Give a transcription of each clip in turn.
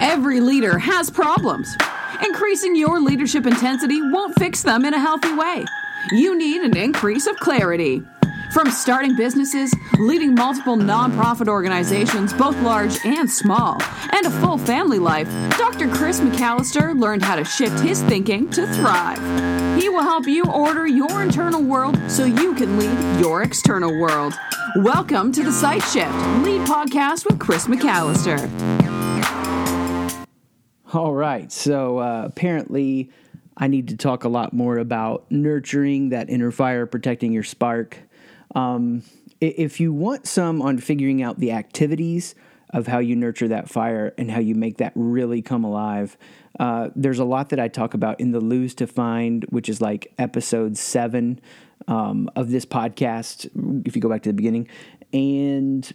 Every leader has problems. Increasing your leadership intensity won't fix them in a healthy way. You need an increase of clarity. From starting businesses, leading multiple nonprofit organizations, both large and small, and a full family life, Dr. Chris McAllister learned how to shift his thinking to thrive. He will help you order your internal world so you can lead your external world. Welcome to the Site Shift Lead Podcast with Chris McAllister. All right. So uh, apparently, I need to talk a lot more about nurturing that inner fire, protecting your spark. Um, if you want some on figuring out the activities of how you nurture that fire and how you make that really come alive, uh, there's a lot that I talk about in the Lose to Find, which is like episode seven um, of this podcast, if you go back to the beginning. And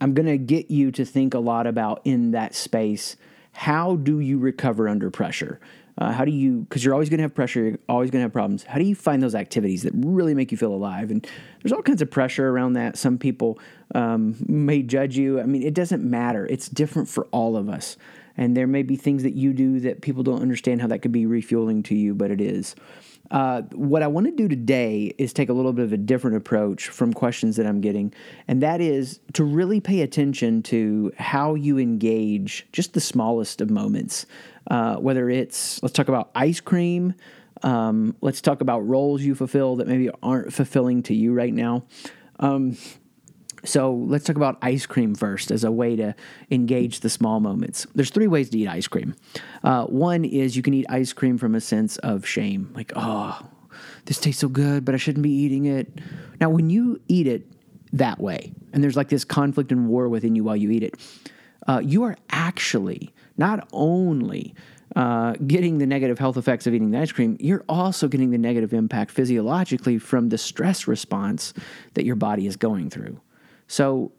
I'm going to get you to think a lot about in that space how do you recover under pressure? Uh, how do you, because you're always going to have pressure, you're always going to have problems. How do you find those activities that really make you feel alive? And there's all kinds of pressure around that. Some people um, may judge you. I mean, it doesn't matter. It's different for all of us. And there may be things that you do that people don't understand how that could be refueling to you, but it is. Uh, what I want to do today is take a little bit of a different approach from questions that I'm getting, and that is to really pay attention to how you engage just the smallest of moments. Uh, whether it's, let's talk about ice cream, um, let's talk about roles you fulfill that maybe aren't fulfilling to you right now. Um, so let's talk about ice cream first as a way to engage the small moments. There's three ways to eat ice cream. Uh, one is you can eat ice cream from a sense of shame, like, oh, this tastes so good, but I shouldn't be eating it. Now, when you eat it that way, and there's like this conflict and war within you while you eat it, uh, you are actually not only uh, getting the negative health effects of eating the ice cream, you're also getting the negative impact physiologically from the stress response that your body is going through. So,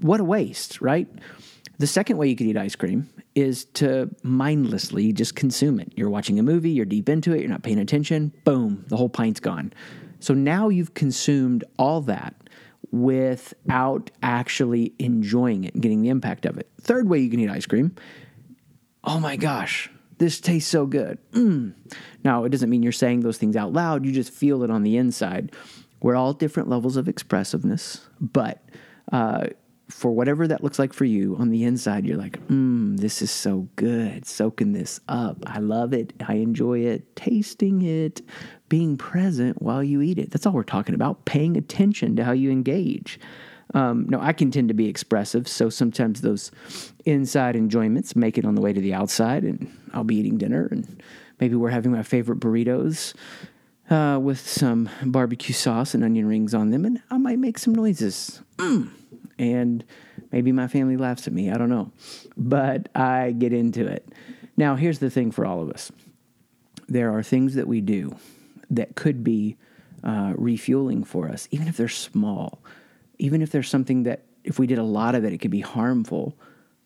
what a waste, right? The second way you could eat ice cream is to mindlessly just consume it. You're watching a movie, you're deep into it, you're not paying attention, boom, the whole pint's gone. So now you've consumed all that without actually enjoying it and getting the impact of it. Third way you can eat ice cream oh my gosh, this tastes so good. Mm. Now, it doesn't mean you're saying those things out loud, you just feel it on the inside. We're all different levels of expressiveness, but uh, for whatever that looks like for you, on the inside, you're like, mmm, this is so good. Soaking this up. I love it. I enjoy it. Tasting it, being present while you eat it. That's all we're talking about. Paying attention to how you engage. Um, no, I can tend to be expressive, so sometimes those inside enjoyments make it on the way to the outside, and I'll be eating dinner, and maybe we're having my favorite burritos uh, with some barbecue sauce and onion rings on them, and I might make some noises. Mm. And maybe my family laughs at me. I don't know. But I get into it. Now, here's the thing for all of us there are things that we do that could be uh, refueling for us, even if they're small, even if there's something that, if we did a lot of it, it could be harmful.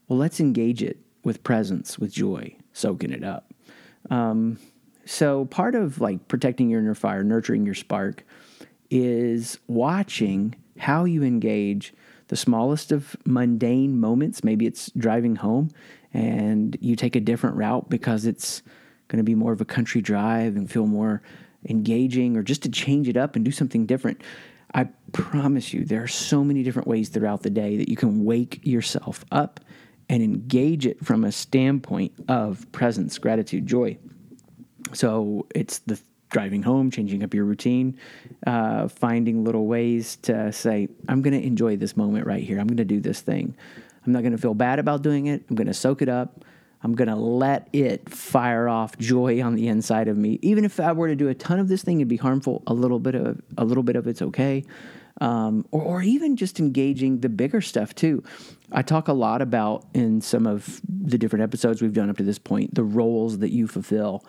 Well, let's engage it with presence, with joy, soaking it up. Um, so part of like protecting your inner fire, nurturing your spark, is watching how you engage the smallest of mundane moments. Maybe it's driving home and you take a different route because it's going to be more of a country drive and feel more engaging, or just to change it up and do something different. I promise you, there are so many different ways throughout the day that you can wake yourself up and engage it from a standpoint of presence, gratitude, joy. So it's the driving home, changing up your routine, uh, finding little ways to say, I'm going to enjoy this moment right here. I'm going to do this thing. I'm not going to feel bad about doing it. I'm going to soak it up. I'm going to let it fire off joy on the inside of me. Even if I were to do a ton of this thing, it'd be harmful. A little bit of a little bit of it's okay. Um, or, or even just engaging the bigger stuff too. I talk a lot about in some of the different episodes we've done up to this point the roles that you fulfill.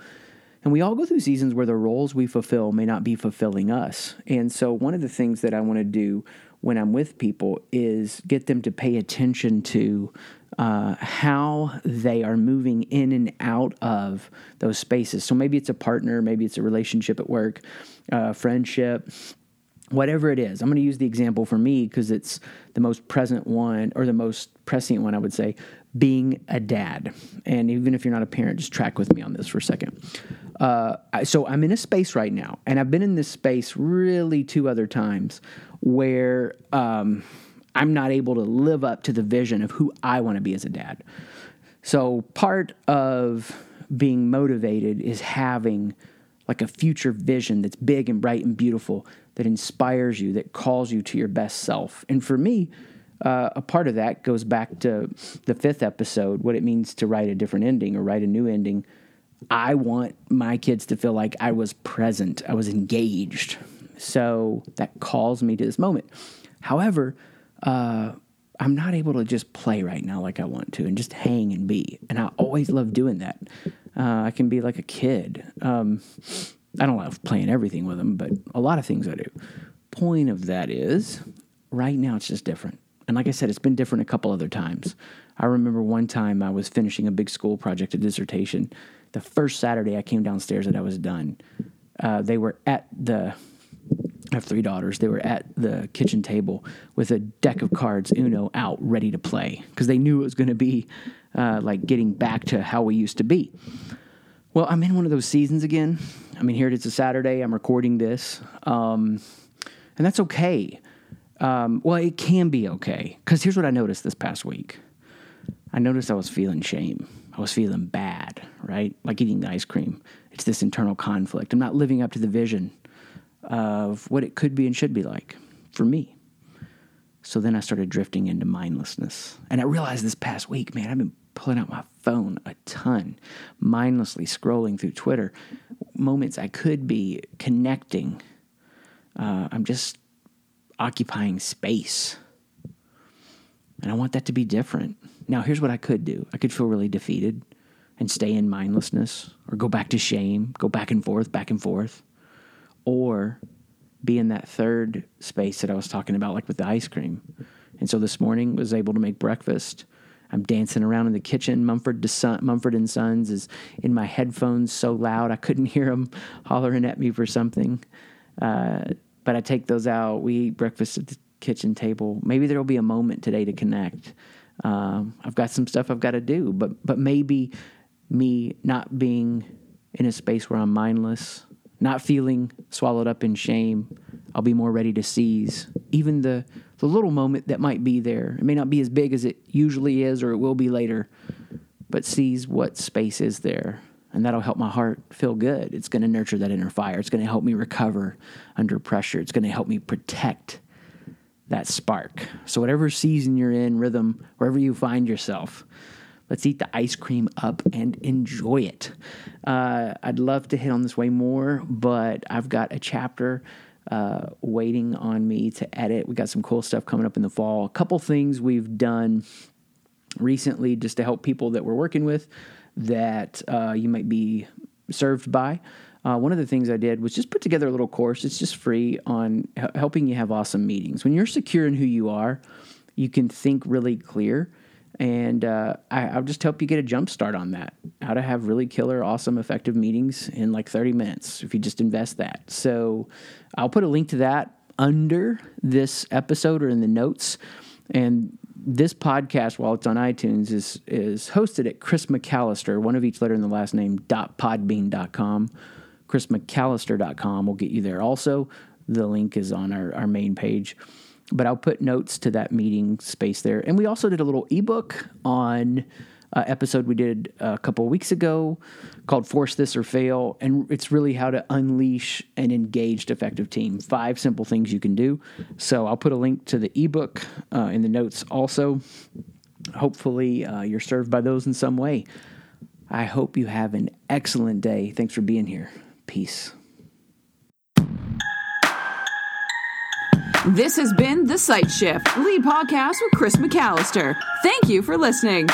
And we all go through seasons where the roles we fulfill may not be fulfilling us. And so, one of the things that I want to do when I'm with people is get them to pay attention to uh, how they are moving in and out of those spaces. So, maybe it's a partner, maybe it's a relationship at work, uh, friendship. whatever it is. I'm going to use the example for me because it's the most present one or the most prescient one, I would say, being a dad. And even if you're not a parent, just track with me on this for a second. Uh, so I'm in a space right now, and I've been in this space really two other times where um, I'm not able to live up to the vision of who I want to be as a dad. So part of being motivated is having like a future vision that's big and bright and beautiful that inspires you, that calls you to your best self. And for me, uh, a part of that goes back to the fifth episode what it means to write a different ending or write a new ending. I want my kids to feel like I was present, I was engaged. So that calls me to this moment. However, uh, I'm not able to just play right now like I want to and just hang and be. And I always love doing that. Uh, I can be like a kid. Um, I don't love playing everything with them, but a lot of things I do. Point of that is, right now it's just different. And like I said, it's been different a couple other times. I remember one time I was finishing a big school project, a dissertation. The first Saturday I came downstairs that I was done, uh, they were at the I have three daughters. They were at the kitchen table with a deck of cards, Uno, out ready to play because they knew it was going to be uh, like getting back to how we used to be. Well, I'm in one of those seasons again. I mean, here it is a Saturday. I'm recording this, um, and that's okay. Um, well, it can be okay because here's what I noticed this past week. I noticed I was feeling shame. I was feeling bad, right? Like eating the ice cream. It's this internal conflict. I'm not living up to the vision of what it could be and should be like for me. So then I started drifting into mindlessness. And I realized this past week, man, I've been pulling out my phone a ton, mindlessly scrolling through Twitter. Moments I could be connecting. Uh, I'm just occupying space. And I want that to be different. Now, here's what I could do I could feel really defeated and stay in mindlessness or go back to shame, go back and forth, back and forth or be in that third space that I was talking about, like with the ice cream. And so this morning was able to make breakfast. I'm dancing around in the kitchen. Mumford, Son, Mumford and Sons is in my headphones so loud I couldn't hear them hollering at me for something. Uh, but I take those out. We eat breakfast at the kitchen table. Maybe there will be a moment today to connect. Um, I've got some stuff I've got to do, but but maybe me not being in a space where I'm mindless not feeling swallowed up in shame, I'll be more ready to seize even the, the little moment that might be there. It may not be as big as it usually is or it will be later, but seize what space is there. And that'll help my heart feel good. It's going to nurture that inner fire. It's going to help me recover under pressure. It's going to help me protect that spark. So, whatever season you're in, rhythm, wherever you find yourself, Let's eat the ice cream up and enjoy it. Uh, I'd love to hit on this way more, but I've got a chapter uh, waiting on me to edit. We got some cool stuff coming up in the fall. A couple things we've done recently just to help people that we're working with that uh, you might be served by. Uh, one of the things I did was just put together a little course. It's just free on h- helping you have awesome meetings. When you're secure in who you are, you can think really clear and uh, I, will just help you get a jump start on that. How to have really killer, awesome, effective meetings in like 30 minutes if you just invest that. So I'll put a link to that under this episode or in the notes. And this podcast, while it's on iTunes, is is hosted at Chris McAllister, one of each letter in the last name, dot podbean.com. ChrisMcAllister.com will get you there. Also, the link is on our, our main page but I'll put notes to that meeting space there. And we also did a little ebook on uh, episode we did a couple weeks ago called Force This or Fail. And it's really how to unleash an engaged, effective team. Five simple things you can do. So I'll put a link to the ebook uh, in the notes also. Hopefully, uh, you're served by those in some way. I hope you have an excellent day. Thanks for being here. Peace. This has been The Site Shift, lead podcast with Chris McAllister. Thank you for listening.